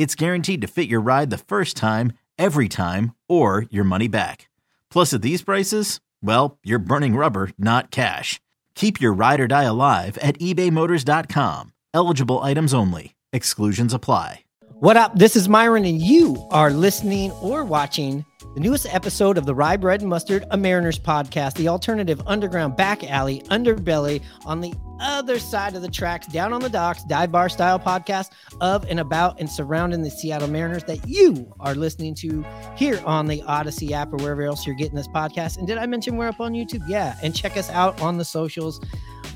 it's guaranteed to fit your ride the first time, every time, or your money back. Plus, at these prices, well, you're burning rubber, not cash. Keep your ride or die alive at ebaymotors.com. Eligible items only. Exclusions apply. What up? This is Myron, and you are listening or watching the newest episode of the Rye Bread and Mustard A Mariners podcast, the alternative underground back alley underbelly on the other side of the tracks, down on the docks, dive bar style podcast of and about and surrounding the Seattle Mariners that you are listening to here on the Audacy app or wherever else you're getting this podcast. And did I mention we're up on YouTube? Yeah. And check us out on the socials.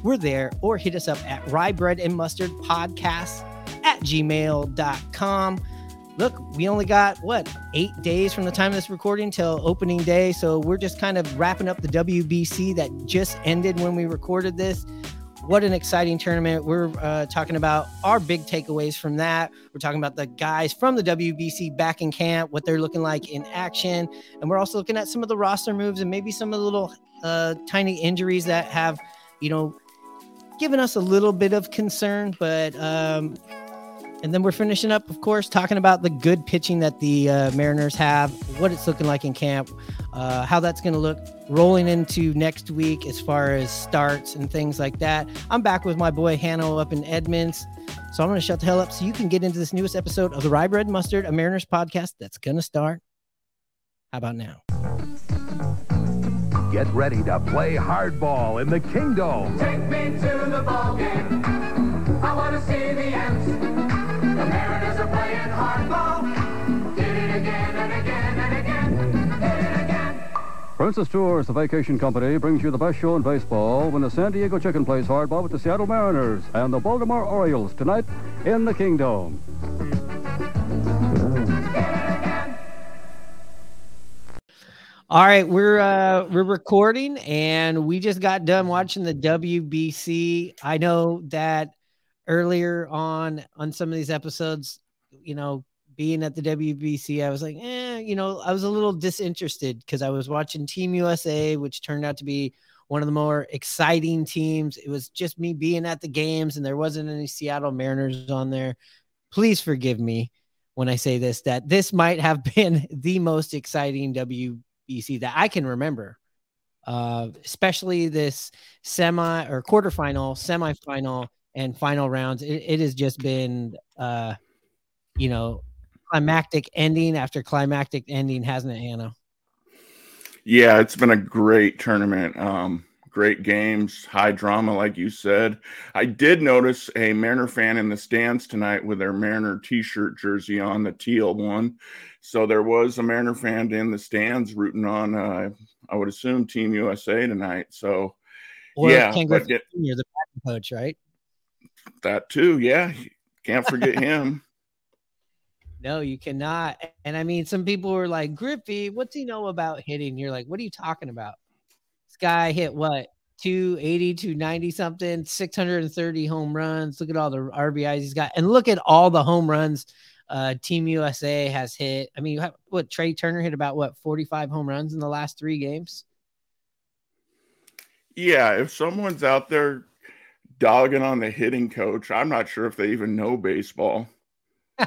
We're there or hit us up at Rye Bread and Mustard Podcast at gmail.com look, we only got what eight days from the time of this recording till opening day. So we're just kind of wrapping up the WBC that just ended when we recorded this. What an exciting tournament. We're uh, talking about our big takeaways from that. We're talking about the guys from the WBC back in camp, what they're looking like in action. And we're also looking at some of the roster moves and maybe some of the little uh, tiny injuries that have, you know, given us a little bit of concern. But um, and then we're finishing up, of course, talking about the good pitching that the uh, Mariners have, what it's looking like in camp, uh, how that's going to look rolling into next week as far as starts and things like that. I'm back with my boy Hannah up in Edmonds. So I'm going to shut the hell up so you can get into this newest episode of the Rye Bread Mustard, a Mariners podcast that's going to start. How about now? Get ready to play hardball in the Kingdome. Take me to the ball game. I want to see the Ants. The Mariners are playing hardball. Did it again and again and again. Did it again. Princess Tours, the vacation company, brings you the best show in baseball when the San Diego Chicken plays hardball with the Seattle Mariners and the Baltimore Orioles tonight in the Kingdome. All right, we're uh we're recording and we just got done watching the WBC. I know that earlier on on some of these episodes, you know, being at the WBC, I was like, eh, you know, I was a little disinterested because I was watching Team USA, which turned out to be one of the more exciting teams. It was just me being at the games, and there wasn't any Seattle Mariners on there. Please forgive me when I say this that this might have been the most exciting WBC that I can remember. Uh, especially this semi or quarterfinal, semifinal, and final rounds. It, it has just been, uh, you know, climactic ending after climactic ending, hasn't it, Hannah? Yeah, it's been a great tournament. Um, great games, high drama, like you said. I did notice a Mariner fan in the stands tonight with their Mariner t-shirt jersey on, the teal one. So there was a Mariner fan in the stands rooting on, uh, I would assume, Team USA tonight. So Or yeah, Ken but Griffey get- Jr., the coach, right? That too. Yeah, can't forget him. No, you cannot. And I mean, some people were like, Griffey, what's he know about hitting? You're like, what are you talking about? This guy hit what? 280, 290 something, 630 home runs. Look at all the RBIs he's got. And look at all the home runs uh, Team USA has hit. I mean, you have- what Trea Turner hit about what 45 home runs in the last three games? Yeah, if someone's out there dogging on the hitting coach, I'm not sure if they even know baseball.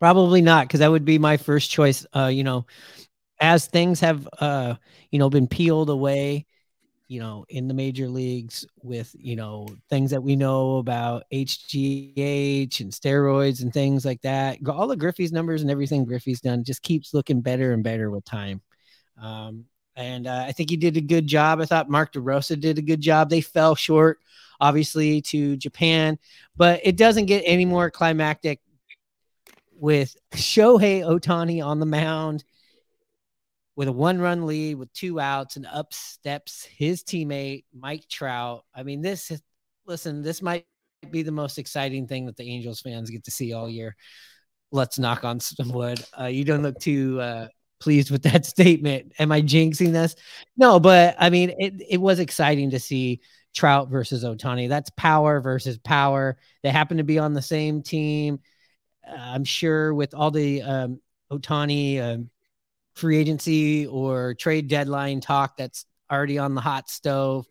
Probably not, because that would be my first choice. Uh, you know, as things have uh, you know, been peeled away, you know, in the major leagues with, you know, things that we know about HGH and steroids and things like that. All of Griffey's numbers and everything Griffey's done just keeps looking better and better with time. Um, and uh, I think he did a good job. I thought Mark DeRosa did a good job. They fell short, obviously, to Japan, but it doesn't get any more climactic with Shohei Ohtani on the mound with a one run lead with two outs and up steps his teammate Mike Trout. I mean, this listen, this might be the most exciting thing that the Angels fans get to see all year. Let's knock on some wood. Uh, you don't look too uh, pleased with that statement. Am I jinxing this? No, but I mean, it, it was exciting to see Trout versus Ohtani. That's power versus power. They happen to be on the same team. Uh, I'm sure with all the um, Ohtani um, free agency or trade deadline talk that's already on the hot stove.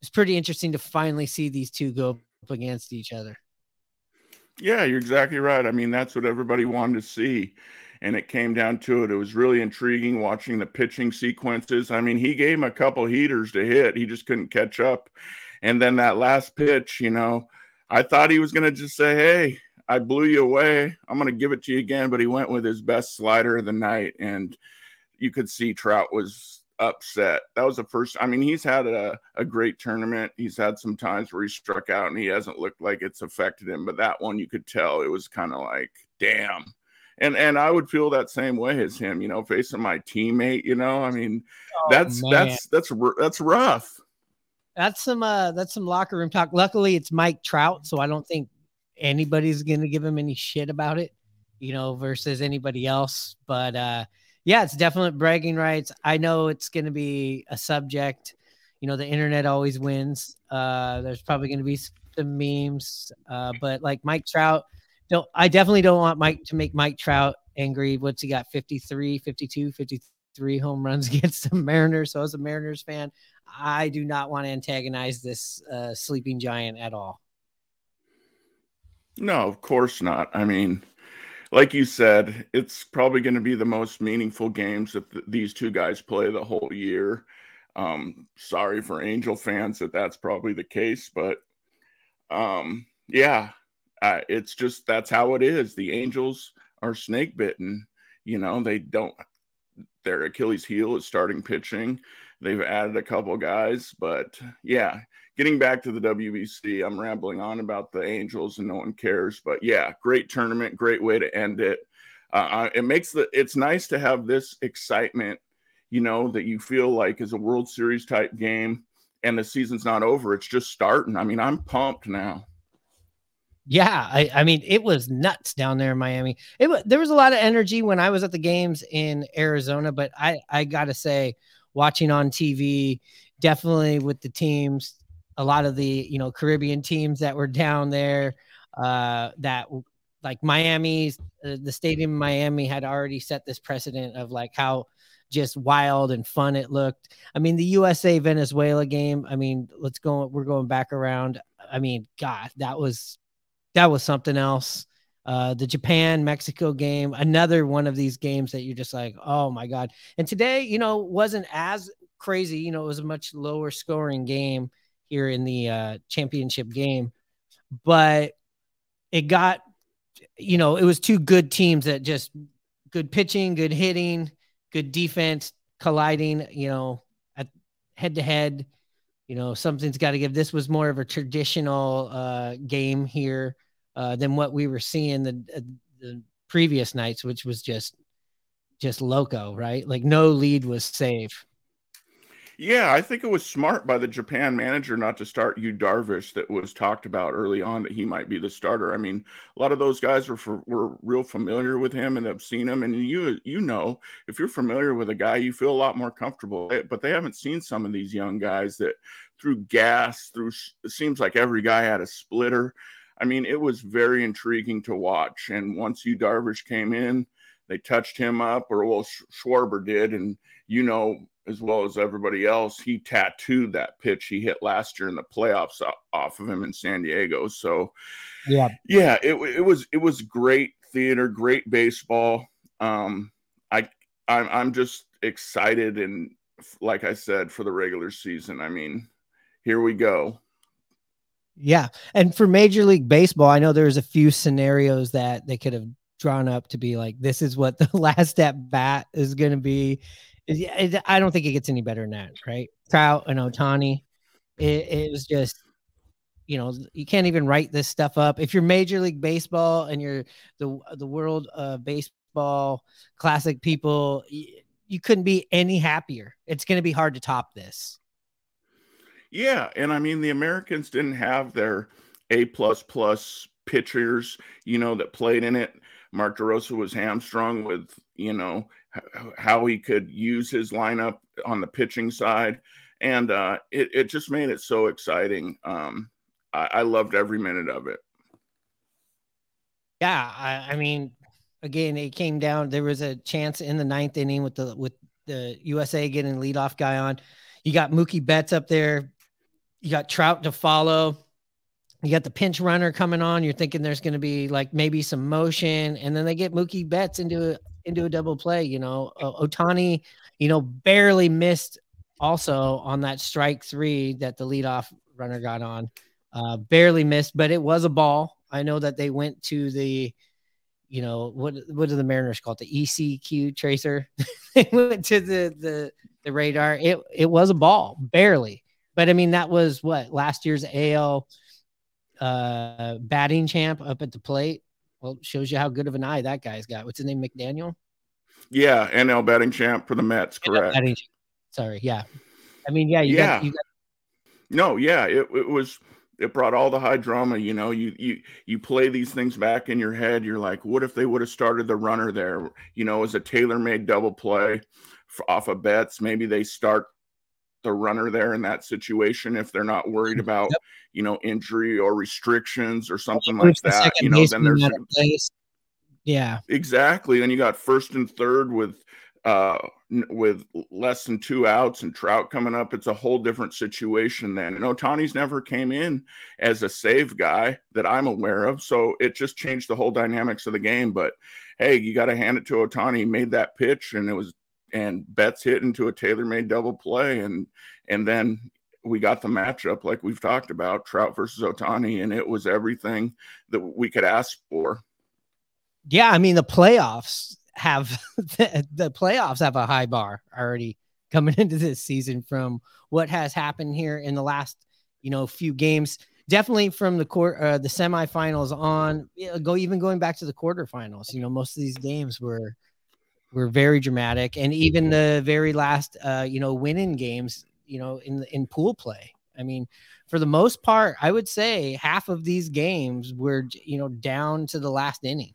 It's pretty interesting to finally see these two go up against each other. Yeah, you're exactly right. I mean, that's what everybody wanted to see. And it came down to it. It was really intriguing watching the pitching sequences. I mean, he gave him a couple heaters to hit, he just couldn't catch up. And then that last pitch, you know, I thought he was going to just say, Hey, I blew you away. I'm going to give it to you again. But he went with his best slider of the night. And you could see Trout was upset. That was the first. I mean, he's had a, a great tournament. He's had some times where he struck out and he hasn't looked like it's affected him. But that one, you could tell it was kind of like, damn. And and I would feel that same way as him. You know, facing my teammate. You know, I mean, oh, that's man. that's that's that's rough. That's some uh that's some locker room talk. Luckily, it's Mike Trout, so I don't think anybody's going to give him any shit about it, you know, versus anybody else. But uh, yeah, it's definitely bragging rights. I know it's going to be a subject. You know, the internet always wins. Uh, there's probably going to be some memes, uh, but like Mike Trout, don't I definitely don't want Mike to make Mike Trout angry. What's he got? 53, 52, 53 home runs against the Mariners. So as a Mariners fan, I do not want to antagonize this uh, sleeping giant at all. No, of course not. I mean, like you said, it's probably going to be the most meaningful games that th- these two guys play the whole year. Um, sorry for Angel fans that that's probably the case, but um, yeah, uh, it's just that's how it is. The Angels are snake bitten. You know, they don't. Their Achilles heel is starting pitching. They've added a couple guys, but yeah, getting back to the WBC, I'm rambling on about the Angels and no one cares. But yeah, great tournament, great way to end it. Uh, it makes the it's nice to have this excitement, you know, that you feel like is a World Series type game, and the season's not over; it's just starting. I mean, I'm pumped now. Yeah, I, I mean, it was nuts down there in Miami. It there was a lot of energy when I was at the games in Arizona, but I I gotta say, watching on TV, definitely with the teams a lot of the you know Caribbean teams that were down there. Uh, that like Miami's uh, the stadium in Miami had already set this precedent of like how just wild and fun it looked. I mean, the USA Venezuela game. I mean, let's go. We're going back around. I mean, God, that was that was something else. Uh, the Japan Mexico game, another one of these games that you're just like, oh my God. And today, you know, wasn't as crazy. You know, it was a much lower scoring game here in the uh, championship game, but it got, you know, it was two good teams that just good pitching, good hitting, good defense colliding, you know, at head to head. You know, something's got to give. This was more of a traditional uh, game here uh, than what we were seeing the, uh, the previous nights, which was just just loco, right? Like no lead was safe. Yeah, I think it was smart by the Japan manager not to start Yu Darvish that was talked about early on that he might be the starter. I mean, a lot of those guys were for, were real familiar with him and have seen him. And you you know, if you're familiar with a guy, you feel a lot more comfortable. But they haven't seen some of these young guys that through gas, through it seems like every guy had a splitter. I mean, it was very intriguing to watch. And once Yu Darvish came in, they touched him up, or well, Schwarber did, and you know as well as everybody else, he tattooed that pitch he hit last year in the playoffs off of him in San Diego. So, yeah, yeah, it, it was it was great theater, great baseball. Um, I I'm, I'm just excited and like I said, for the regular season. I mean, here we go. Yeah. And for Major League Baseball, I know there's a few scenarios that they could have drawn up to be like, this is what the last at bat is going to be. I don't think it gets any better than that, right? Trout and Ohtani. It, it was just, you know, you can't even write this stuff up. If you're Major League Baseball and you're the the world uh, baseball classic people, you, you couldn't be any happier. It's going to be hard to top this. Yeah, and I mean the Americans didn't have their A plus plus pitchers, you know, that played in it. Mark DeRosa was hamstrung with, you know, how he could use his lineup on the pitching side, and uh, it it just made it so exciting. Um, I, I loved every minute of it. Yeah, I, I mean, again, it came down. There was a chance in the ninth inning with the with the USA getting leadoff guy on. You got Mookie Betts up there you got Trout to follow. You got the pinch runner coming on. You're thinking there's going to be like maybe some motion, and then they get Mookie Betts into a into a double play. You know, Ohtani, you know, barely missed also on that strike three that the leadoff runner got on. Uh, barely missed, but it was a ball. I know that they went to the, you know, what what do the Mariners call it? The ECQ tracer. they went to the the the radar. It it was a ball, barely. But I mean, that was what last year's AL uh, batting champ up at the plate. Well, shows you how good of an eye that guy's got. What's his name? McDaniel. Yeah, NL batting champ for the Mets. Correct. Sorry. Yeah. I mean, yeah. You yeah. Got, you got- no. Yeah. It, it was. It brought all the high drama. You know, you you you play these things back in your head. You're like, what if they would have started the runner there? You know, as a tailor-made double play off of Betts Maybe they start the runner there in that situation if they're not worried about yep. you know injury or restrictions or something like that you know then there's yeah. Exactly then you got first and third with uh with less than two outs and trout coming up it's a whole different situation then and ohtani's never came in as a save guy that i'm aware of so it just changed the whole dynamics of the game but hey you got to hand it to ohtani he made that pitch and it was and Betts hit into a tailor-made double play, and and then we got the matchup like we've talked about, Trout versus ohtani and it was everything that we could ask for. Yeah, I mean the playoffs have the, the playoffs have a high bar already coming into this season from what has happened here in the last you know few games definitely from the court uh, the semifinals on go even going back to the quarterfinals you know most of these games were were very dramatic, and even the very last, uh, you know, winning games, you know, in in pool play. I mean, for the most part, I would say half of these games were, you know, down to the last inning,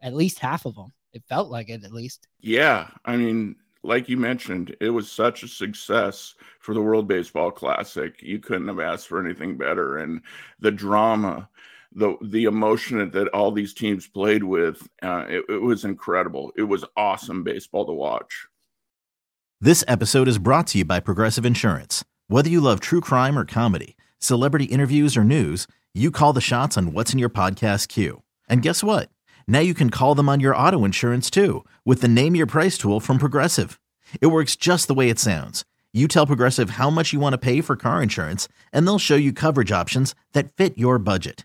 at least half of them. It felt like it, at least. Yeah, I mean, like you mentioned, it was such a success for the World Baseball Classic. You couldn't have asked for anything better, and the drama the the emotion that all these teams played with, uh, it, it was incredible. It was awesome baseball to watch. This episode is brought to you by Progressive Insurance. Whether you love true crime or comedy, celebrity interviews or news, you call the shots on what's in your podcast queue. And guess what? Now you can call them on your auto insurance too with the Name Your Price tool from Progressive. It works just the way it sounds. You tell Progressive how much you want to pay for car insurance, and they'll show you coverage options that fit your budget.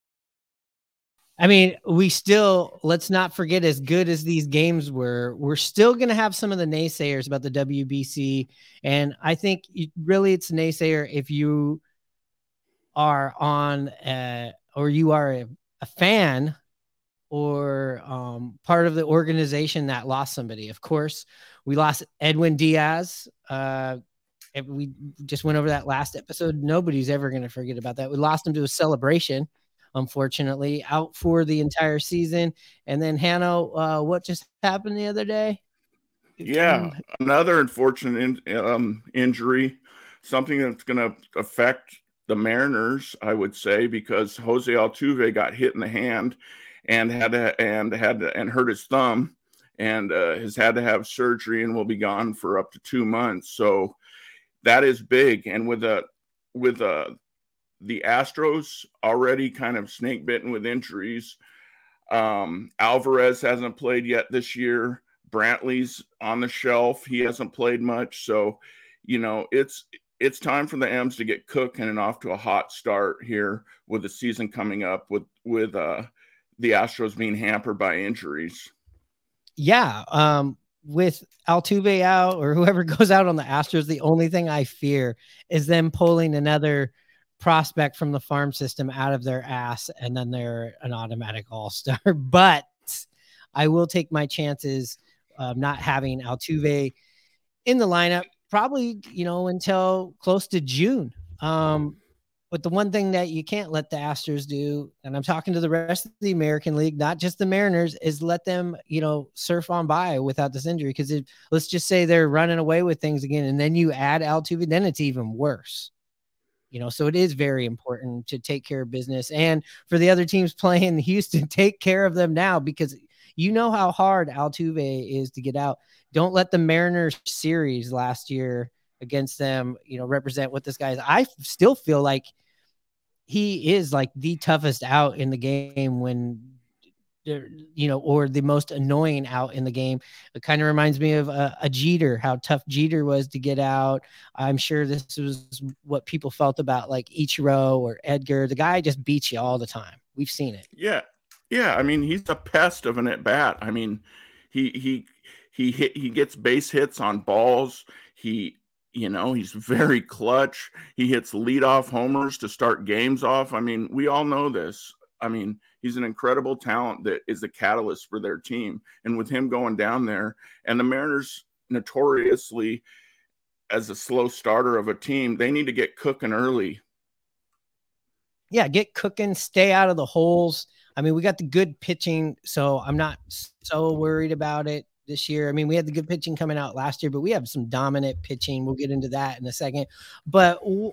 I mean, we still let's not forget as good as these games were, we're still going to have some of the naysayers about the WBC, and I think really it's naysayer if you are on uh, or you are a, a fan or um, part of the organization that lost somebody. Of course, we lost Edwin Diaz. Uh, we just went over that last episode. Nobody's ever going to forget about that. We lost him to a celebration, unfortunately, out for the entire season. And then Hannah, uh, what just happened the other day? Yeah, another unfortunate in, um, injury, something that's going to affect the Mariners, I would say, because Jose Altuve got hit in the hand and had to, and had to, and hurt his thumb and uh, has had to have surgery and will be gone for up to two months. So that is big. And with a with a the Astros already kind of snake bitten with injuries. Um, Alvarez hasn't played yet this year. Brantley's on the shelf. He hasn't played much. So, you know, it's it's time for the M's to get cooking and off to a hot start here with the season coming up with with uh the Astros being hampered by injuries. Yeah. Um with Altuve out or whoever goes out on the Astros, the only thing I fear is them pulling another prospect from the farm system out of their ass and then they're an automatic all-star. but I will take my chances of not having Altuve in the lineup probably, you know, until close to June. Um, but the one thing that you can't let the Astros do, and I'm talking to the rest of the American League, not just the Mariners, is let them, you know, surf on by without this injury. Because let's just say they're running away with things again, and then you add Altuve, then it's even worse. You know, so it is very important to take care of business, and for the other teams playing Houston, take care of them now because you know how hard Altuve is to get out. Don't let the Mariners series last year against them, you know, represent what this guy is. I still feel like he is like the toughest out in the game when you know, or the most annoying out in the game. It kind of reminds me of a, a, Jeter, how tough Jeter was to get out. I'm sure this was what people felt about like Ichiro or Edgar. The guy just beats you all the time. We've seen it. Yeah, yeah. I mean, he's a pest of an at bat. I mean, he he he hit he gets base hits on balls. He you know, he's very clutch. He hits leadoff homers to start games off. I mean, we all know this. I mean, he's an incredible talent that is the catalyst for their team. And with him going down there, and the Mariners notoriously, as a slow starter of a team, they need to get cooking early. Yeah, get cooking, stay out of the holes. I mean, we got the good pitching, so I'm not so worried about it this year. I mean, we had the good pitching coming out last year, but we have some dominant pitching. We'll get into that in a second. But w-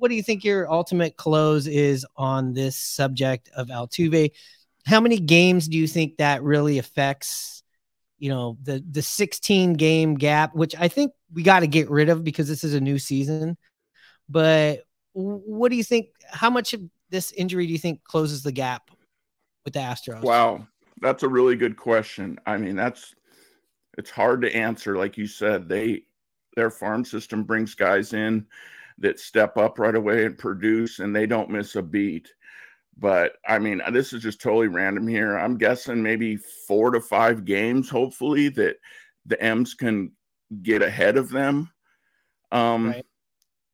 what do you think your ultimate close is on this subject of Altuve? How many games do you think that really affects? You know, the the 16 game gap, which I think we got to get rid of because this is a new season. But what do you think? How much of this injury do you think closes the gap with the Astros? Wow, that's a really good question. I mean, that's it's hard to answer. Like you said, they their farm system brings guys in that step up right away and produce, and they don't miss a beat. But I mean, this is just totally random here. I'm guessing maybe four to five games, hopefully, that the M's can get ahead of them. Um, right.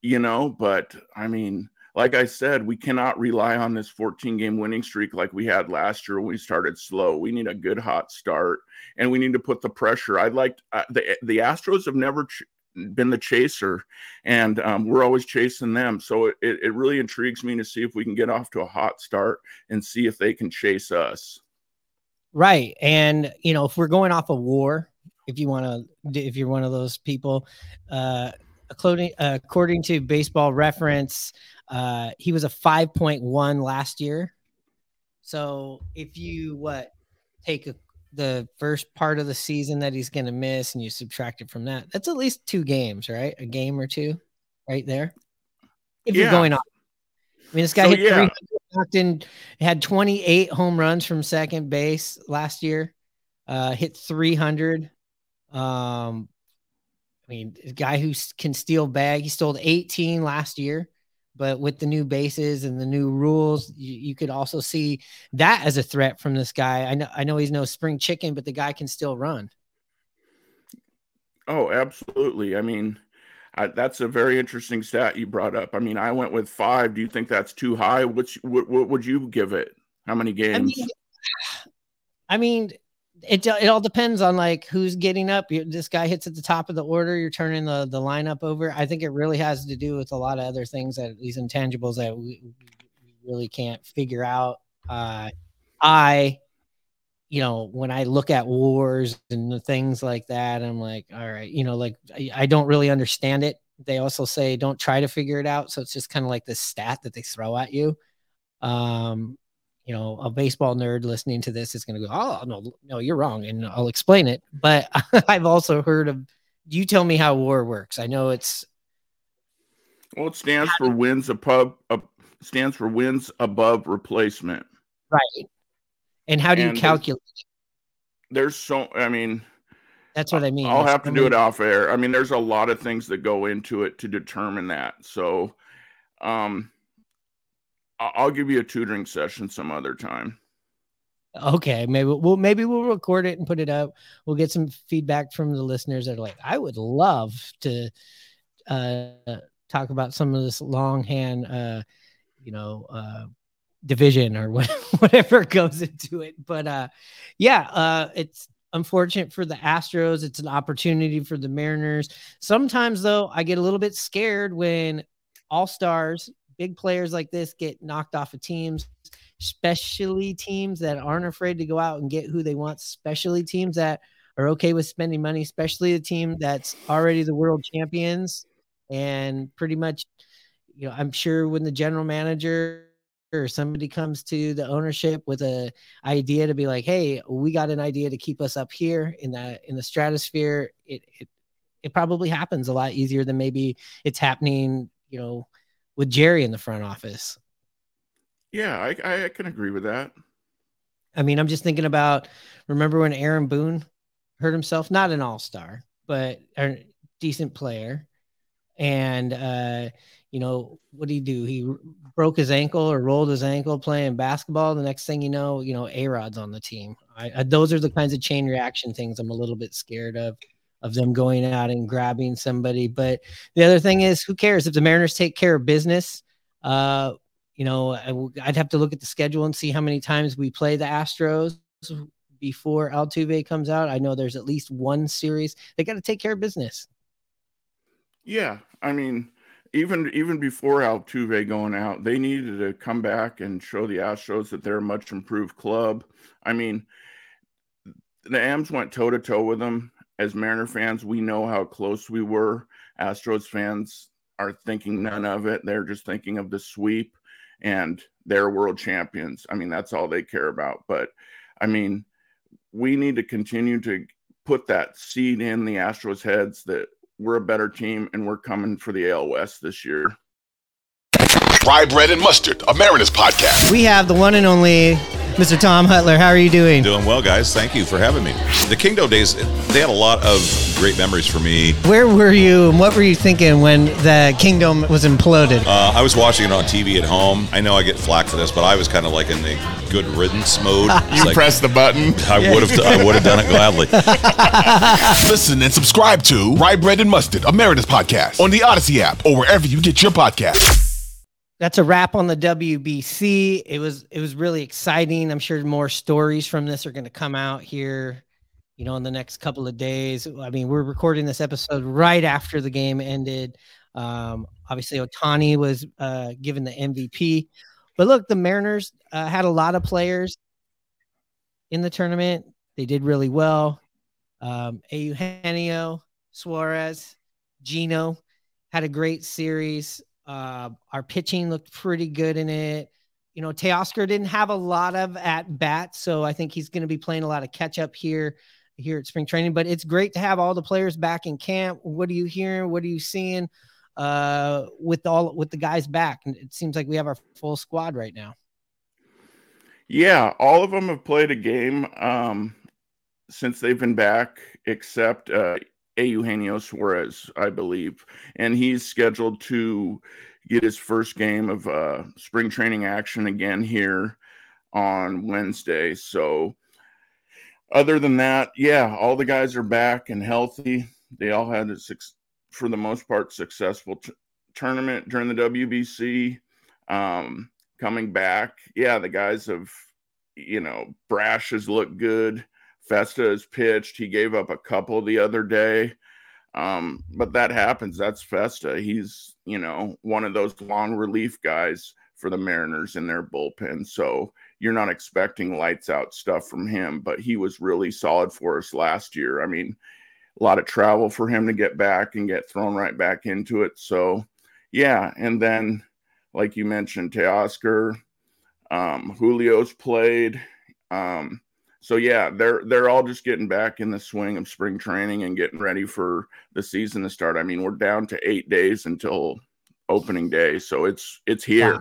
you know, but I mean, like I said, we cannot rely on this 14 game winning streak like we had last year when we started slow. We need a good hot start and we need to put the pressure. I'd like uh, the the Astros have never ch- been the chaser and um, we're always chasing them. So it, it really intrigues me to see if we can get off to a hot start and see if they can chase us. Right. And, you know, if we're going off a of war, if you want to, if you're one of those people, uh, according, uh, according to baseball reference, uh, he was a 5.1 last year. So if you what take a, the first part of the season that he's going to miss and you subtract it from that, that's at least two games, right? A game or two, right there. If yeah. you're going off, I mean, this guy so, hit yeah. three, had 28 home runs from second base last year. Uh, hit 300. Um, I mean, a guy who can steal bag. He stole 18 last year but with the new bases and the new rules, you, you, could also see that as a threat from this guy. I know I know he's no spring chicken, but the guy can still run. Oh, absolutely. I mean, I, that's a very interesting stat you brought up. I mean, I went with five. Do you think that's too high? Which what, what would you give it? How many games? I mean, I mean it it all depends on like who's getting up. You, this guy hits at the top of the order. You're turning the the lineup over. I think it really has to do with a lot of other things that these intangibles that we, we really can't figure out. Uh, I, you know, when I look at wars and the things like that, I'm like, all right, you know, like I, I don't really understand it. They also say don't try to figure it out. So it's just kind of like this stat that they throw at you. Um, you know, a baseball nerd listening to this is going to go, "Oh, no, no, you're wrong," and I'll explain it. But I've also heard of. You tell me how war works. I know it's. Well, it stands for wins above. Uh, stands for wins above replacement. Right. And how do you calculate? There's so. I mean, That's what I mean. I'll There's have to do it off air. I mean, there's a lot of things that go into it to determine that. So, um, I'll give you a tutoring session some other time. Okay, maybe we'll maybe we'll record it and put it up. We'll get some feedback from the listeners that are like, I would love to uh talk about some of this longhand uh you know uh division or whatever goes into it. But uh yeah, uh it's unfortunate for the Astros. It's an opportunity for the Mariners. Sometimes though, I get a little bit scared when all-stars, big players like this get knocked off of teams especially teams that aren't afraid to go out and get who they want, especially teams that are okay with spending money, especially a team that's already the world champions and pretty much, you know, I'm sure when the general manager or somebody comes to the ownership with a idea to be like, hey, we got an idea to keep us up here in the in the stratosphere, it it, it probably happens a lot easier than maybe it's happening, you know, with Jerry in the front office. Yeah, I, I, can agree with that. I mean, I'm just thinking about remember when Aaron Boone hurt himself, not an all-star, but a decent player. And uh, you know, what did he do? He broke his ankle or rolled his ankle playing basketball. The next thing you know, you know, A-Rod's on the team. I, I, those are the kinds of chain reaction things I'm a little bit scared of of them going out and grabbing somebody. But the other thing is, who cares if the Mariners take care of business? Uh, you know, I w- I'd have to look at the schedule and see how many times we play the Astros before Altuve comes out. I know there's at least one series. They got to take care of business. Yeah, I mean, even even before Altuve going out, they needed to come back and show the Astros that they're a much improved club. I mean, the M's went toe to toe with them. As Mariner fans, we know how close we were. Astros fans are thinking none of it. They're just thinking of the sweep and they're world champions. I mean, that's all they care about. But I mean, we need to continue to put that seed in the Astros heads that we're a better team and we're coming for the AL West this year. Rye Bread and Mustard, a Mariners podcast. We have the one and only Mr. Tom Hutyler. How are you doing? Doing well, guys. Thank you for having me. The Kingdome days, they had a lot of great memories for me. Where were you and what were you thinking when the Kingdome was imploded? Uh, I was watching it on TV at home. I know I get flack for this, but I was kind of like in the good riddance mode. You like, press the button. I would have. I would have done it gladly. Listen and subscribe to Rye Bread and Mustard, a Mariners podcast on the Audacy app or wherever you get your podcasts. That's a wrap on the WBC. It was it was really exciting. I'm sure more stories from this are going to come out here, you know, in the next couple of days. I mean, we're recording this episode right after the game ended. Um, obviously, Ohtani was uh, given the MVP, but look, the Mariners uh, had a lot of players in the tournament. They did really well. Um, Eugenio Suarez, Geno had a great series. Uh, our pitching looked pretty good in it. You know, Teoscar didn't have a lot of at bats, so I think he's going to be playing a lot of catch up here here at spring training. But it's great to have all the players back in camp. What are you hearing? What are you seeing uh, with all with the guys back? And it seems like we have our full squad right now. Yeah, all of them have played a game um, since they've been back, except uh, Eugenio Suarez, I believe, and he's scheduled to get his first game of uh, spring training action again here on Wednesday. So, other than that, yeah, all the guys are back and healthy. They all had a for the most part successful t- tournament during the WBC. Um, coming back, yeah, the guys have, you know, Brash has looked good. Festa is pitched. He gave up a couple the other day. Um, but that happens. That's Festa. He's, you know, one of those long relief guys for the Mariners in their bullpen. So you're not expecting lights out stuff from him, but he was really solid for us last year. I mean, a lot of travel for him to get back and get thrown right back into it. So, yeah. And then, like you mentioned, Teoscar, um, Julio's played. Um, so yeah, they're they're all just getting back in the swing of spring training and getting ready for the season to start. I mean, we're down to eight days until opening day, so it's it's here. Yeah.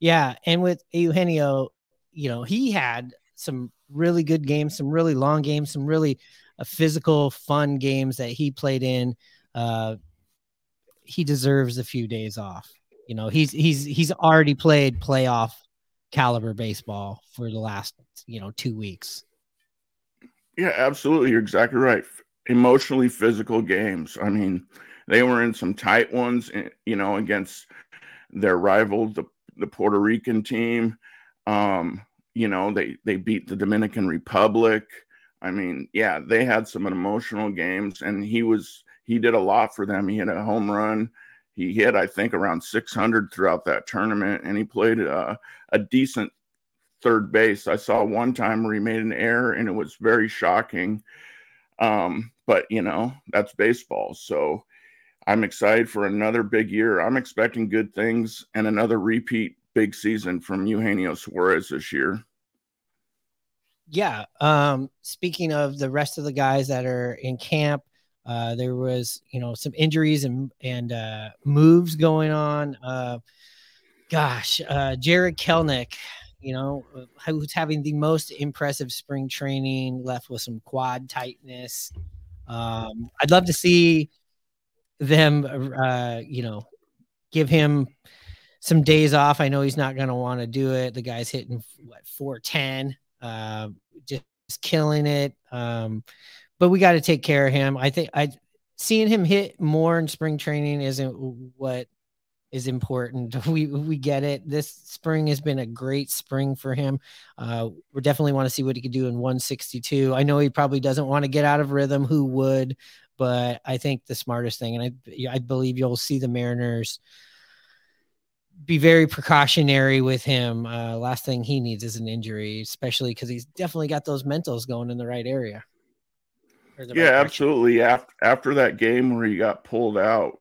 Yeah, and with Eugenio, you know, he had some really good games, some really long games, some really uh, physical, fun games that he played in. Uh, he deserves a few days off. You know, he's he's he's already played playoff caliber baseball for the last you know two weeks. Yeah, absolutely. You're exactly right. Emotionally physical games. I mean, they were in some tight ones, eh, you know, against their rival, the the Puerto Rican team. Um, you know, they they beat the Dominican Republic. I mean, yeah, they had some emotional games, and he was he did a lot for them. He had a home run. He hit, I think, around 600 throughout that tournament, and he played uh, a decent third base. I saw one time where he made an error, and it was very shocking. Um, but you know, that's baseball. So I'm excited for another big year. I'm expecting good things and another repeat big season from Eugenio Suarez this year. Yeah. Um, speaking of the rest of the guys that are in camp, uh, there was, you know, some injuries and and uh, moves going on. Uh, gosh, uh, Jarred Kelenic, you know, who's having the most impressive spring training, left with some quad tightness. Um, I'd love to see them, uh, you know, give him some days off. I know he's not going to want to do it. The guy's hitting what 410, uh, just killing it. Um, but we got to take care of him. I think I seeing him hit more in spring training isn't what is important. We we get it. This spring has been a great spring for him. Uh, we definitely want to see what he could do in 162. I know he probably doesn't want to get out of rhythm. Who would? But I think the smartest thing, and I I believe you'll see the Mariners be very precautionary with him. Uh, last thing he needs is an injury, especially because he's definitely got those mentals going in the right area. Yeah, right absolutely. After after that game where he got pulled out,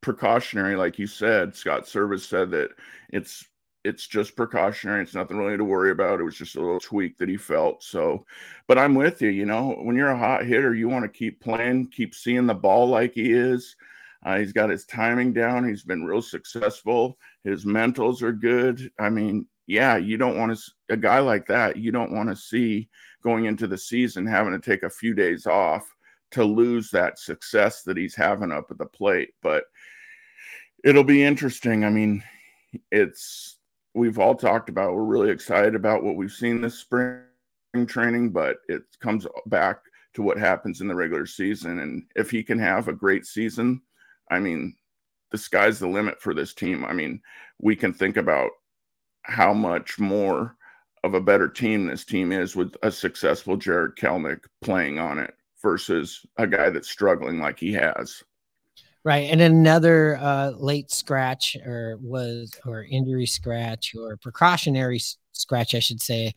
precautionary, like you said, Scott Servais said that it's it's just precautionary. It's nothing really to worry about. It was just a little tweak that he felt. So, but I'm with you. You know, when you're a hot hitter, you want to keep playing, keep seeing the ball like he is. Uh, he's got his timing down. He's been real successful. His mentals are good. I mean, yeah, you don't want to a guy like that. You don't want to see going into the season having to take a few days off to lose that success that he's having up at the plate. But it'll be interesting. I mean, it's we've all talked about. We're really excited about what we've seen this spring training, but it comes back to what happens in the regular season. And if he can have a great season I mean, the sky's the limit for this team. I mean, we can think about how much more of a better team this team is with a successful Jarred Kelenic playing on it versus a guy that's struggling like he has. Right. And another uh, late scratch or was or injury scratch or precautionary scratch, I should say,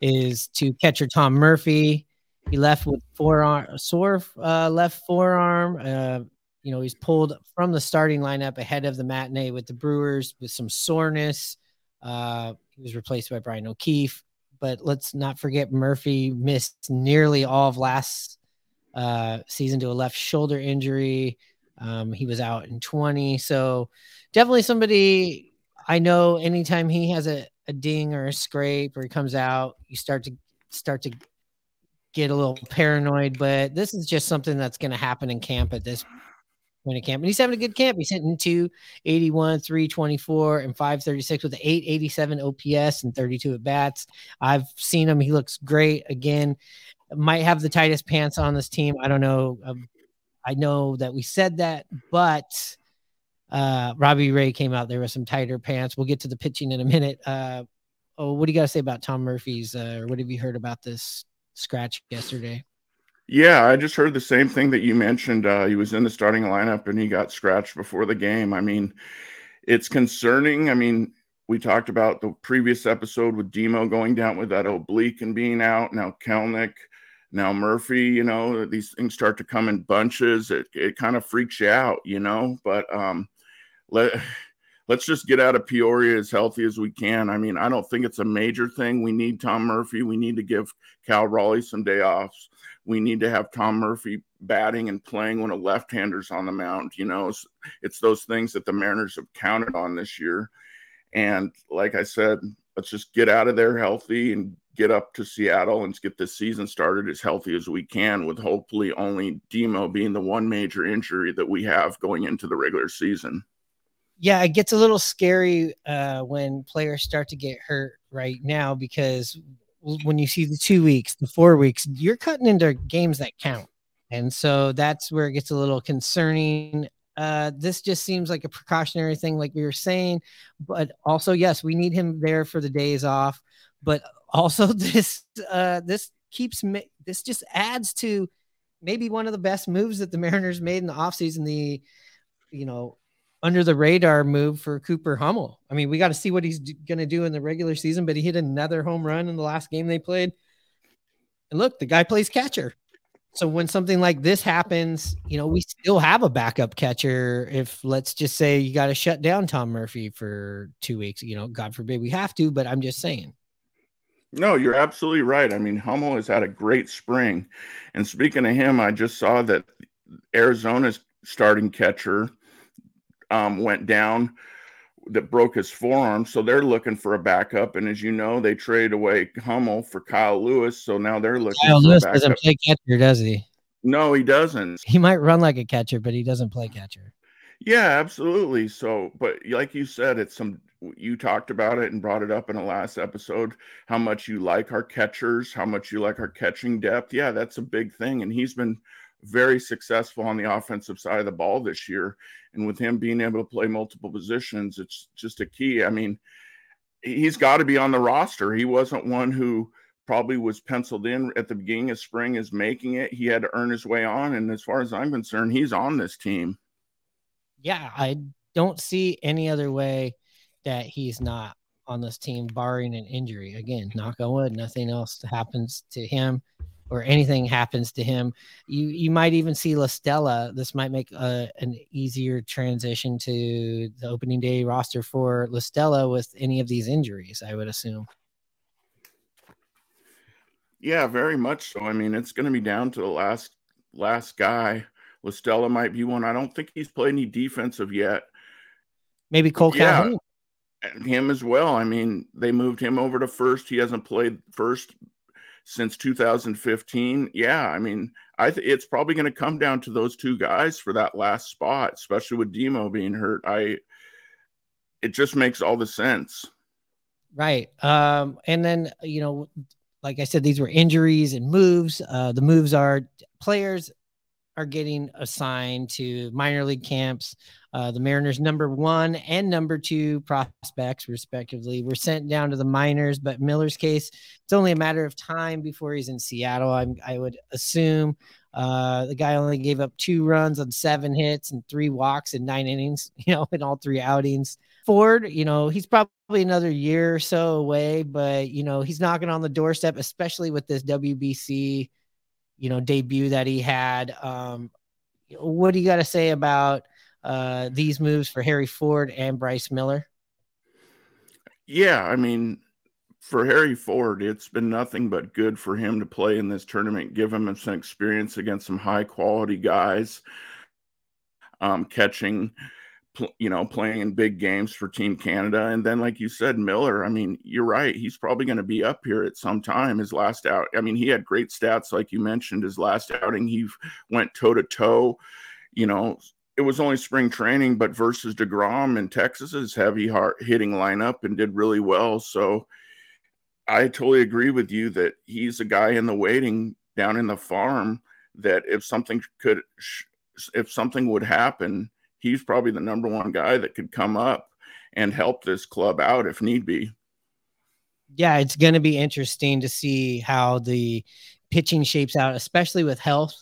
is to catcher Tom Murphy. He left with forearm sore uh, left forearm. Uh, you know, he's pulled from the starting lineup ahead of the matinee with the Brewers with some soreness. Uh, he was replaced by Brian O'Keefe, but let's not forget Murphy missed nearly all of last uh, season to a left shoulder injury. Um, he was out in 20. So definitely somebody I know anytime he has a, a ding or a scrape or he comes out, you start to start to get a little paranoid, but this is just something that's going to happen in camp at this camp. And he's having a good camp. He's hitting 281, 324, and 536 with an 887 OPS and 32 at bats. I've seen him. He looks great. Again, might have the tightest pants on this team. I don't know. Um, I know that we said that, but uh, Robbie Ray came out. There with some tighter pants. We'll get to the pitching in a minute. Uh, oh, what do you got to say about Tom Murphy's? Uh, what have you heard about this scratch yesterday. Yeah, I just heard the same thing that you mentioned. Uh, he was in the starting lineup and he got scratched before the game. I mean, it's concerning. I mean, we talked about the previous episode with Demo going down with that oblique and being out. Now Kelenic, now Murphy. You know, these things start to come in bunches. It it kind of freaks you out, you know. But um, let let's just get out of Peoria as healthy as we can. I mean, I don't think it's a major thing. We need Tom Murphy. We need to give Cal Raleigh some day offs. We need to have Tom Murphy batting and playing when a left-hander's on the mound. You know, it's, it's those things that the Mariners have counted on this year. And like I said, let's just get out of there healthy and get up to Seattle and get this season started as healthy as we can, with hopefully only Demo being the one major injury that we have going into the regular season. Yeah, it gets a little scary uh, when players start to get hurt right now because when you see the two weeks, the four weeks, you're cutting into games that count. And so that's where it gets a little concerning. Uh, this just seems like a precautionary thing, like we were saying. But also, yes, we need him there for the days off. But also, this uh, this keeps this just adds to maybe one of the best moves that the Mariners made in the offseason, the you know under the radar move for Cooper Hummel. I mean, we got to see what he's going to do in the regular season, but he hit another home run in the last game they played. And look, the guy plays catcher. So when something like this happens, you know, we still have a backup catcher. If let's just say you got to shut down Tom Murphy for two weeks, you know, God forbid we have to, but I'm just saying. No, you're absolutely right. I mean, Hummel has had a great spring. And speaking of him, I just saw that Arizona's starting catcher um, went down that broke his forearm. So they're looking for a backup. And as you know, they traded away Hummel for Kyle Lewis. So now they're looking Kyle Lewis doesn't play catcher, does he? No, he doesn't. He might run like a catcher, but he doesn't play catcher. Yeah, absolutely. So, but like you said, it's some you talked about it and brought it up in the last episode how much you like our catchers, how much you like our catching depth. Yeah, that's a big thing. And he's been very successful on the offensive side of the ball this year. And with him being able to play multiple positions, it's just a key. I mean, he's got to be on the roster. He wasn't one who probably was penciled in at the beginning of spring as making it. He had to earn his way on. And as far as I'm concerned, he's on this team. Yeah, I don't see any other way that he's not on this team, barring an injury. Again, knock on wood, nothing else happens to him or anything happens to him, you you might even see La Stella. This might make a, an easier transition to the opening day roster for La Stella with any of these injuries. I would assume. Yeah, very much so. I mean, it's going to be down to the last last guy. La Stella might be one. I don't think he's played any defensive yet. Maybe Kole yeah. Calhoun. Him as well. I mean, they moved him over to first. He hasn't played first since 2015. Yeah, I mean, I th- it's probably going to come down to those two guys for that last spot, especially with Demo being hurt. I it just makes all the sense. Right. Um and then you know like I said these were injuries and moves. Uh the moves are players are getting assigned to minor league camps. Uh, the Mariners' number one and number two prospects, respectively, were sent down to the minors. But Miller's case, it's only a matter of time before he's in Seattle. I'm, i would assume uh, the guy only gave up two runs on seven hits and three walks in nine innings, you know, in all three outings. Ford, you know, he's probably another year or so away, but, you know, he's knocking on the doorstep, especially with this WBC you know debut that he had. Um, what do you got to say about uh, these moves for Harry Ford and Bryce Miller? Yeah, I mean, for Harry Ford, it's been nothing but good for him to play in this tournament, give him some experience against some high quality guys, um, catching you know, playing in big games for Team Canada. And then, like you said, Miller, I mean, you're right. He's probably going to be up here at some time. His last out, I mean, he had great stats, like you mentioned. His last outing, he went toe to toe. You know, it was only spring training, but versus DeGrom in Texas's heavy heart hitting lineup and did really well. So I totally agree with you that he's a guy in the waiting down in the farm that if something could, if something would happen, he's probably the number one guy that could come up and help this club out if need be. Yeah, it's going to be interesting to see how the pitching shapes out, especially with health.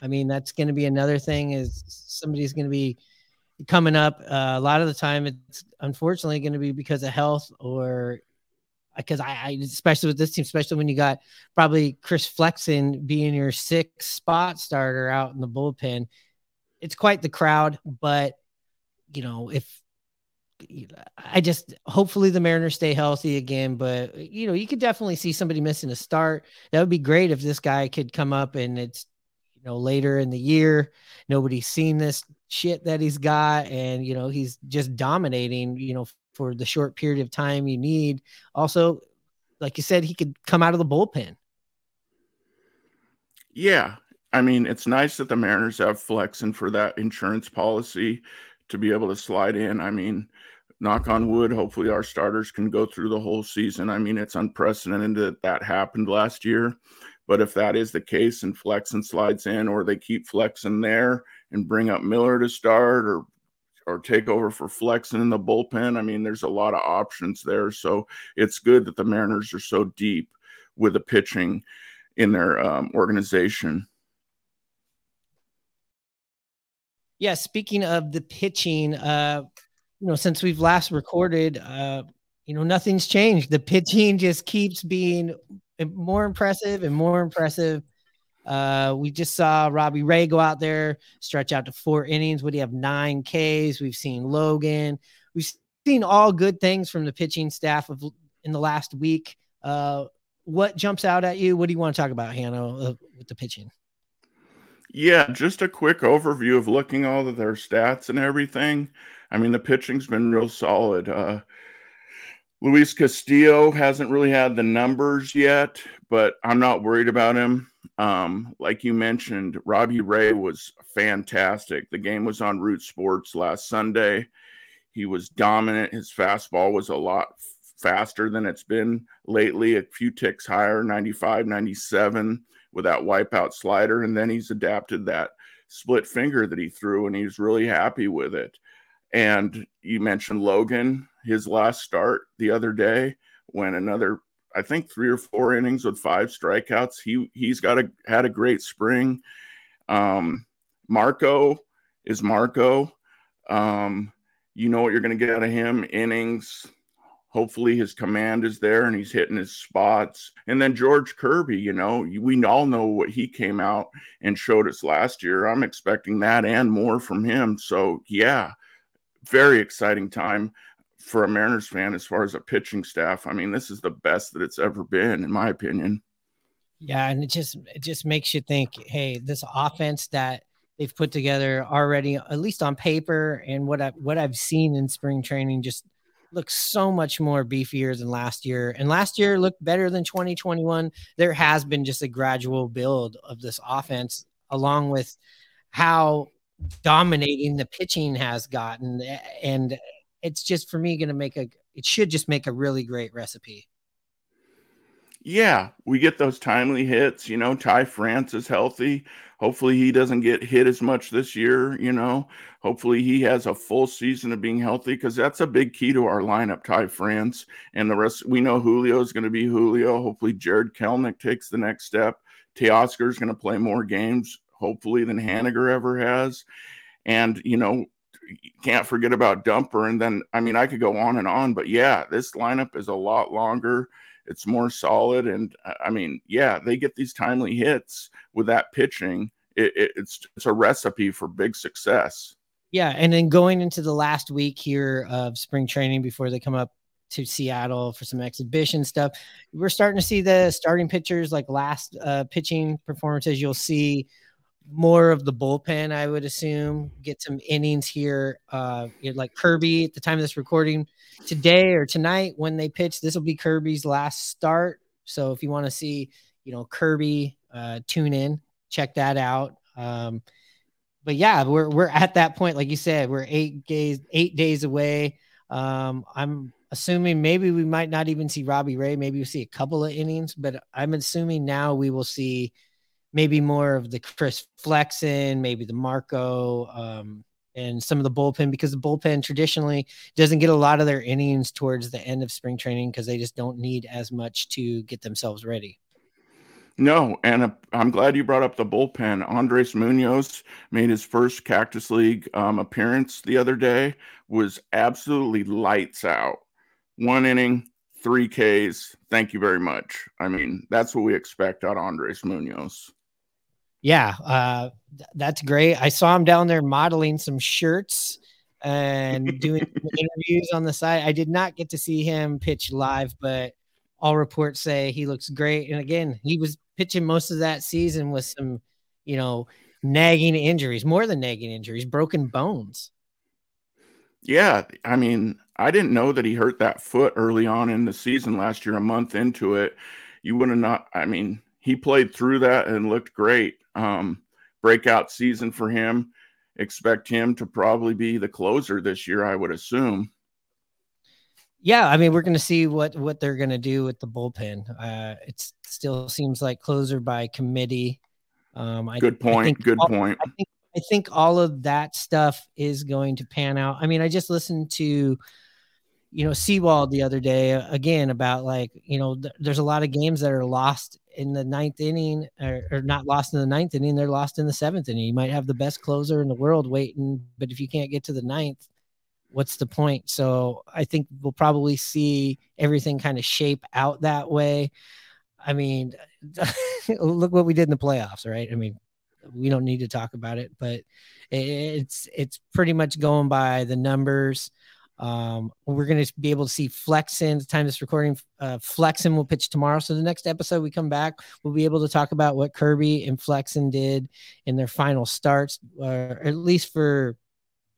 I mean, that's going to be another thing is somebody's going to be coming up. Uh, a lot of the time, it's unfortunately going to be because of health or because I, I, especially with this team, especially when you got probably Chris Flexen being your sixth spot starter out in the bullpen, it's quite the crowd. But you know, if I just hopefully the Mariners stay healthy again, but you know, you could definitely see somebody missing a start. That would be great if this guy could come up and it's you know later in the year, nobody's seen this shit that he's got, and you know, he's just dominating, you know, for the short period of time you need. Also, like you said, he could come out of the bullpen. Yeah. I mean, it's nice that the Mariners have Flexen for that insurance policy to be able to slide in. I mean, knock on wood, hopefully our starters can go through the whole season. I mean, it's unprecedented that that happened last year. But if that is the case and Flexen slides in, or they keep Flexen there and bring up Miller to start, or or take over for Flexen in the bullpen, I mean, there's a lot of options there. So it's good that the Mariners are so deep with the pitching in their um, organization. Yeah, speaking of the pitching, uh, you know, since we've last recorded, uh, you know, nothing's changed. The pitching just keeps being more impressive and more impressive. Uh, we just saw Robbie Ray go out there, stretch out to four innings. Would he have nine Ks? We've seen Logan. We've seen all good things from the pitching staff of in the last week. Uh, what jumps out at you? What do you want to talk about, Hannah, uh, with the pitching? Yeah, just a quick overview of looking all of their stats and everything. I mean, the pitching's been real solid. Uh, Luis Castillo hasn't really had the numbers yet, but I'm not worried about him. Um, like you mentioned, Robbie Ray was fantastic. The game was on Root Sports last Sunday. He was dominant. His fastball was a lot faster than it's been lately, a few ticks higher, 95, 97 with that wipeout slider. And then he's adapted that split finger that he threw, and he's really happy with it. And you mentioned Logan, his last start the other day, when another, I think three or four innings with five strikeouts. He he's got a had a great spring. Um, Marco is Marco. Um, you know what you're going to get out of him innings hopefully his command is there and he's hitting his spots. And then George Kirby, you know, we all know what he came out and showed us last year. I'm expecting that and more from him. So, yeah, very exciting time for a Mariners fan as far as a pitching staff. I mean, this is the best that it's ever been, in my opinion. Yeah, and it just it just makes you think, hey, this offense that they've put together already, at least on paper, and what I what I've seen in spring training, just looks so much more beefier than last year. And last year looked better than 2021. There has been just a gradual build of this offense, along with how dominating the pitching has gotten. And it's just for me going to make a, it should just make a really great recipe. Yeah, we get those timely hits. You know, Ty France is healthy. Hopefully, he doesn't get hit as much this year. You know, hopefully, he has a full season of being healthy because that's a big key to our lineup, Ty France. And the rest, we know Julio is going to be Julio. Hopefully, Jarred Kelenic takes the next step. Teoscar is going to play more games, hopefully, than Haniger ever has. And, you know, can't forget about Dumper. And then, I mean, I could go on and on, but yeah, this lineup is a lot longer it's more solid. And I mean, yeah, they get these timely hits with that pitching. It, it, it's it's a recipe for big success. Yeah, and then going into the last week here of spring training before they come up to Seattle for some exhibition stuff, we're starting to see the starting pitchers like last uh, pitching performances. You'll see more of the bullpen, I would assume, get some innings here. Uh, like Kirby at the time of this recording today or tonight when they pitch, this will be Kirby's last start. So if you want to see, you know, Kirby, uh, tune in, check that out. Um, but yeah, we're we're at that point, like you said, we're eight days eight days away. Um, I'm assuming maybe we might not even see Robbie Ray. Maybe we'll see a couple of innings, but I'm assuming now we will see maybe more of the Chris Flexen, maybe the Marco, um, and some of the bullpen because the bullpen traditionally doesn't get a lot of their innings towards the end of spring training because they just don't need as much to get themselves ready. No, and I'm glad you brought up the bullpen. Andres Munoz made his first Cactus League um, appearance the other day. Was absolutely lights out. One inning, three Ks. Thank you very much. I mean, that's what we expect out of Andres Munoz. Yeah, uh, th- that's great. I saw him down there modeling some shirts and doing interviews on the side. I did not get to see him pitch live, but all reports say he looks great. And again, he was pitching most of that season with some, you know, nagging injuries, more than nagging injuries, broken bones. Yeah, I mean, I didn't know that he hurt that foot early on in the season last year, a month into it. You would have not, I mean, he played through that and looked great. Um, breakout season for him. Expect him to probably be the closer this year, I would assume. Yeah, I mean, we're going to see what what they're going to do with the bullpen. Uh, it still seems like closer by committee. Um, I, Good point. I think Good all- point. I think I think all of that stuff is going to pan out. I mean, I just listened to, you know, Sewald the other day uh, again about like, you know, th- there's a lot of games that are lost in the ninth inning or, or not lost in the ninth inning. They're lost in the seventh inning. You might have the best closer in the world waiting, but if you can't get to the ninth, what's the point? So I think we'll probably see everything kind of shape out that way. I mean, look what we did in the playoffs, right? I mean, we don't need to talk about it, but it's it's pretty much going by the numbers. Um, we're going to be able to see Flexen. The time this recording, uh, Flexen will pitch tomorrow. So the next episode we come back, we'll be able to talk about what Kirby and Flexen did in their final starts, or at least for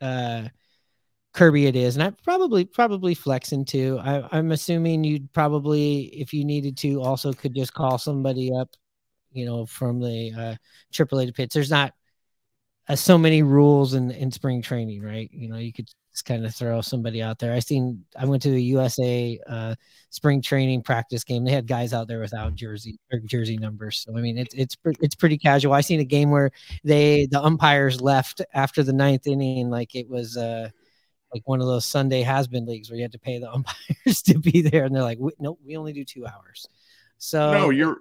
uh, Kirby it is, and I probably probably Flexen too. I, I'm assuming you'd probably, if you needed to, also could just call somebody up you know, from the uh, AAA to pitch. There's not uh, so many rules in in spring training, right? You know, you could just kind of throw somebody out there. I seen I went to the USA uh, spring training practice game. They had guys out there without jersey or jersey numbers. So I mean, it's it's it's pretty casual. I seen a game where they the umpires left after the ninth inning, like it was. uh like one of those Sunday has been leagues where you had to pay the umpires to be there, and they're like, "Nope, we only do two hours." So no, you're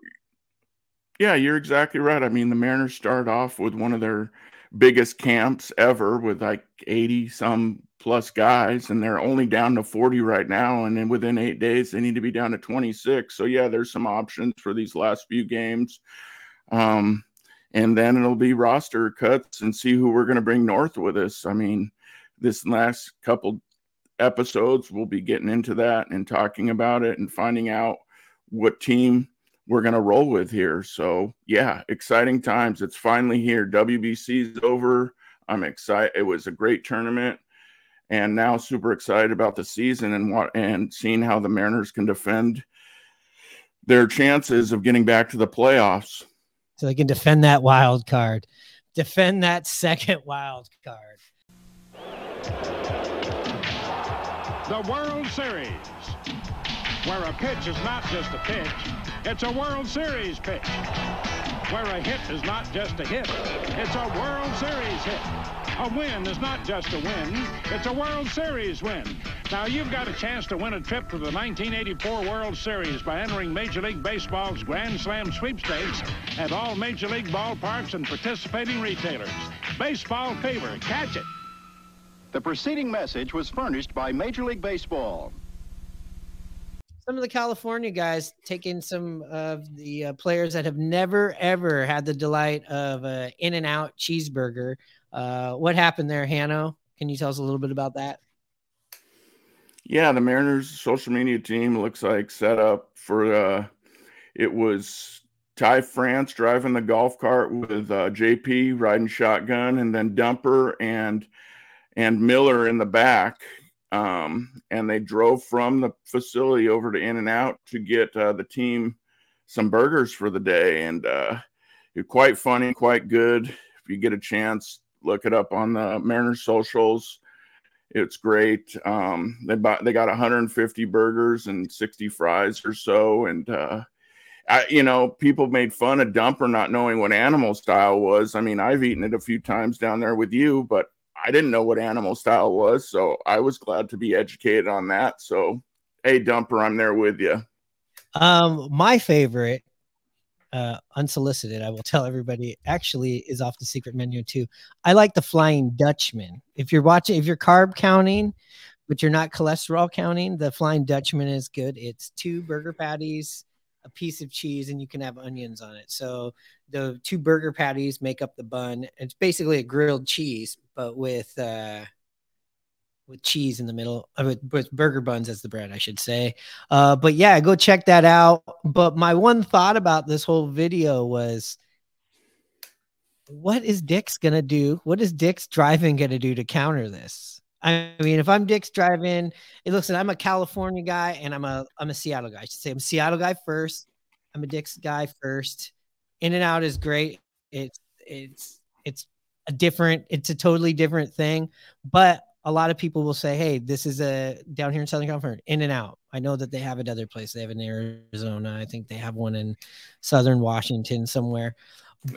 yeah, you're exactly right. I mean, the Mariners started off with one of their biggest camps ever with like 80 some plus guys, and they're only down to 40 right now. And then within eight days, they need to be down to 26. So, yeah, there's some options for these last few games. Um, and then it'll be roster cuts and see who we're going to bring north with us. I mean, this last couple episodes, we'll be getting into that and talking about it and finding out what team we're going to roll with here. So, yeah, exciting times. It's finally here. WBC's over. I'm excited. It was a great tournament and now super excited about the season and what and seeing how the Mariners can defend their chances of getting back to the playoffs. So they can defend that wild card. Defend that second wild card. The World Series, where a pitch is not just a pitch, it's a World Series pitch. Where a hit is not just a hit, it's a World Series hit. A win is not just a win, it's a World Series win. Now, you've got a chance to win a trip to the 1984 World Series by entering Major League Baseball's Grand Slam sweepstakes at all Major League ballparks and participating retailers. Baseball fever, catch it. The preceding message was furnished by Major League Baseball. Some of the California guys taking some of the uh, players that have never ever had the delight of a In-N-Out cheeseburger. Uh, what happened there, Hannah? Can you tell us a little bit about that? Yeah, the Mariners social media team looks like set up for uh it was Ty France driving the golf cart with uh, JP riding shotgun and then Dumper and and Miller in the back. Um, and they drove from the facility over to In-N-Out to get uh, the team some burgers for the day. And uh, quite funny, quite good. If you get a chance, look it up on the Mariners socials. It's great. Um, they bought, they got 150 burgers and 60 fries or so, and uh, I, you know, people made fun of Dumper not knowing what animal style was. I mean, I've eaten it a few times down there with you, but I didn't know what animal style was, so I was glad to be educated on that. So, hey, Dumper, I'm there with you. Um, my favorite uh, unsolicited, I will tell everybody actually is off the secret menu too. I like the Flying Dutchman. If you're watching, if you're carb counting, but you're not cholesterol counting, the Flying Dutchman is good. It's two burger patties, a piece of cheese, and you can have onions on it. So the two burger patties make up the bun. It's basically a grilled cheese, but with uh, with cheese in the middle, uh, with, with burger buns as the bread, I should say. Uh, but yeah, go check that out. But my one thought about this whole video was, what is Dick's gonna do? What is Dick's Drive-In gonna do to counter this? I mean, if I'm Dick's Drive-In, it looks like I'm a California guy and I'm a I'm a Seattle guy. I should say I'm a Seattle guy first. I'm a Dick's guy first. In-N-Out is great. It's it's it's a different, it's a totally different thing. But a lot of people will say, "Hey, this is a down here in Southern California, In-N-Out." I know that they have it other place. They have in Arizona. I think they have one in Southern Washington somewhere.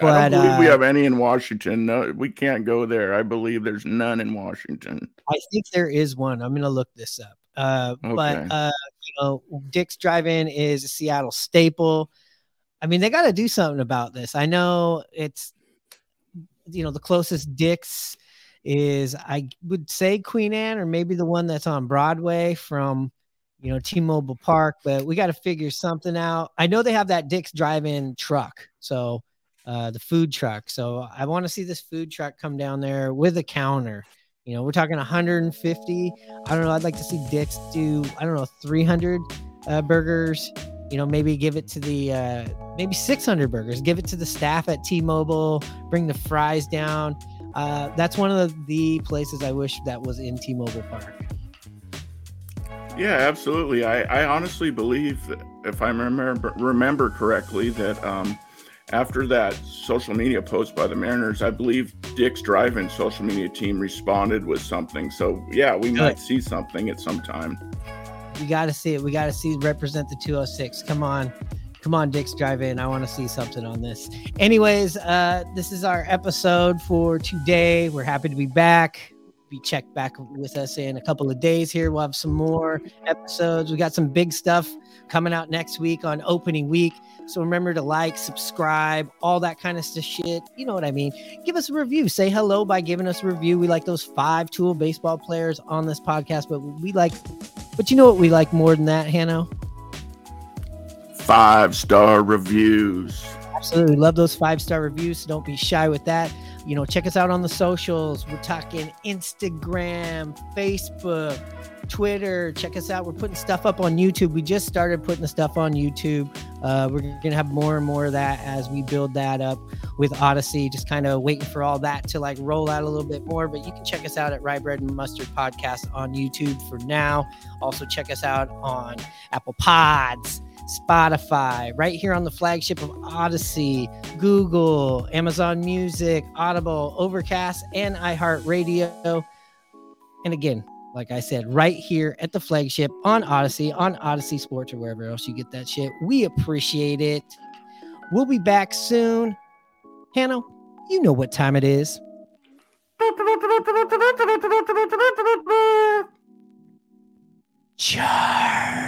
But I don't believe uh, we have any in Washington. No, we can't go there. I believe there's none in Washington. I think there is one. I'm gonna look this up. Uh, but uh, you know, Dick's Drive-In is a Seattle staple. I mean, they got to do something about this. I know it's, you know, the closest Dick's is I would say Queen Anne or maybe the one that's on Broadway from, you know, T-Mobile Park. But we got to figure something out. I know they have that Dick's Drive-In truck, so uh, the food truck. So I want to see this food truck come down there with a counter. You know, we're talking 150. I don't know. I'd like to see Dick's do, I don't know, 300 uh, burgers. You know, maybe give it to the, uh, maybe 600 burgers. Give it to the staff at T Mobile. Bring the fries down. Uh, that's one of the, the places I wish that was in T Mobile Park. Yeah, absolutely. I, I honestly believe that if I remember remember correctly that um, after that social media post by the Mariners, I believe Dick's Drive-In social media team responded with something. So yeah, we Good. might see something at some time. We got to see it. We got to see represent the 206. Come on. Come on, Dick's Drive In. I want to see something on this. Anyways, uh, this is our episode for today. We're happy to be back. Be checked back with us in a couple of days here. We'll have some more episodes. We got some big stuff coming out next week on opening week. So remember to like, subscribe, all that kind of shit. You know what I mean? Give us a review. Say hello by giving us a review. We like those five tool baseball players on this podcast, but we like, but you know what we like more than that, Hannah? Five star reviews. Absolutely love those five star reviews. So don't be shy with that. You know, check us out on the socials. We're talking Instagram, Facebook, Twitter. Check us out. We're putting stuff up on YouTube. We just started putting the stuff on YouTube. Uh, we're going to have more and more of that as we build that up with Audacy. Just kind of waiting for all that to like roll out a little bit more. But you can check us out at Rye Bread and Mustard Podcast on YouTube for now. Also, check us out on Apple Pods. Spotify, right here on the flagship of Audacy, Google, Amazon Music, Audible, Overcast, and iHeartRadio. And again, like I said, right here at the flagship on Audacy, on Audacy Sports, or wherever else you get that shit. We appreciate it. We'll be back soon. Hannah, you know what time it is. Charge.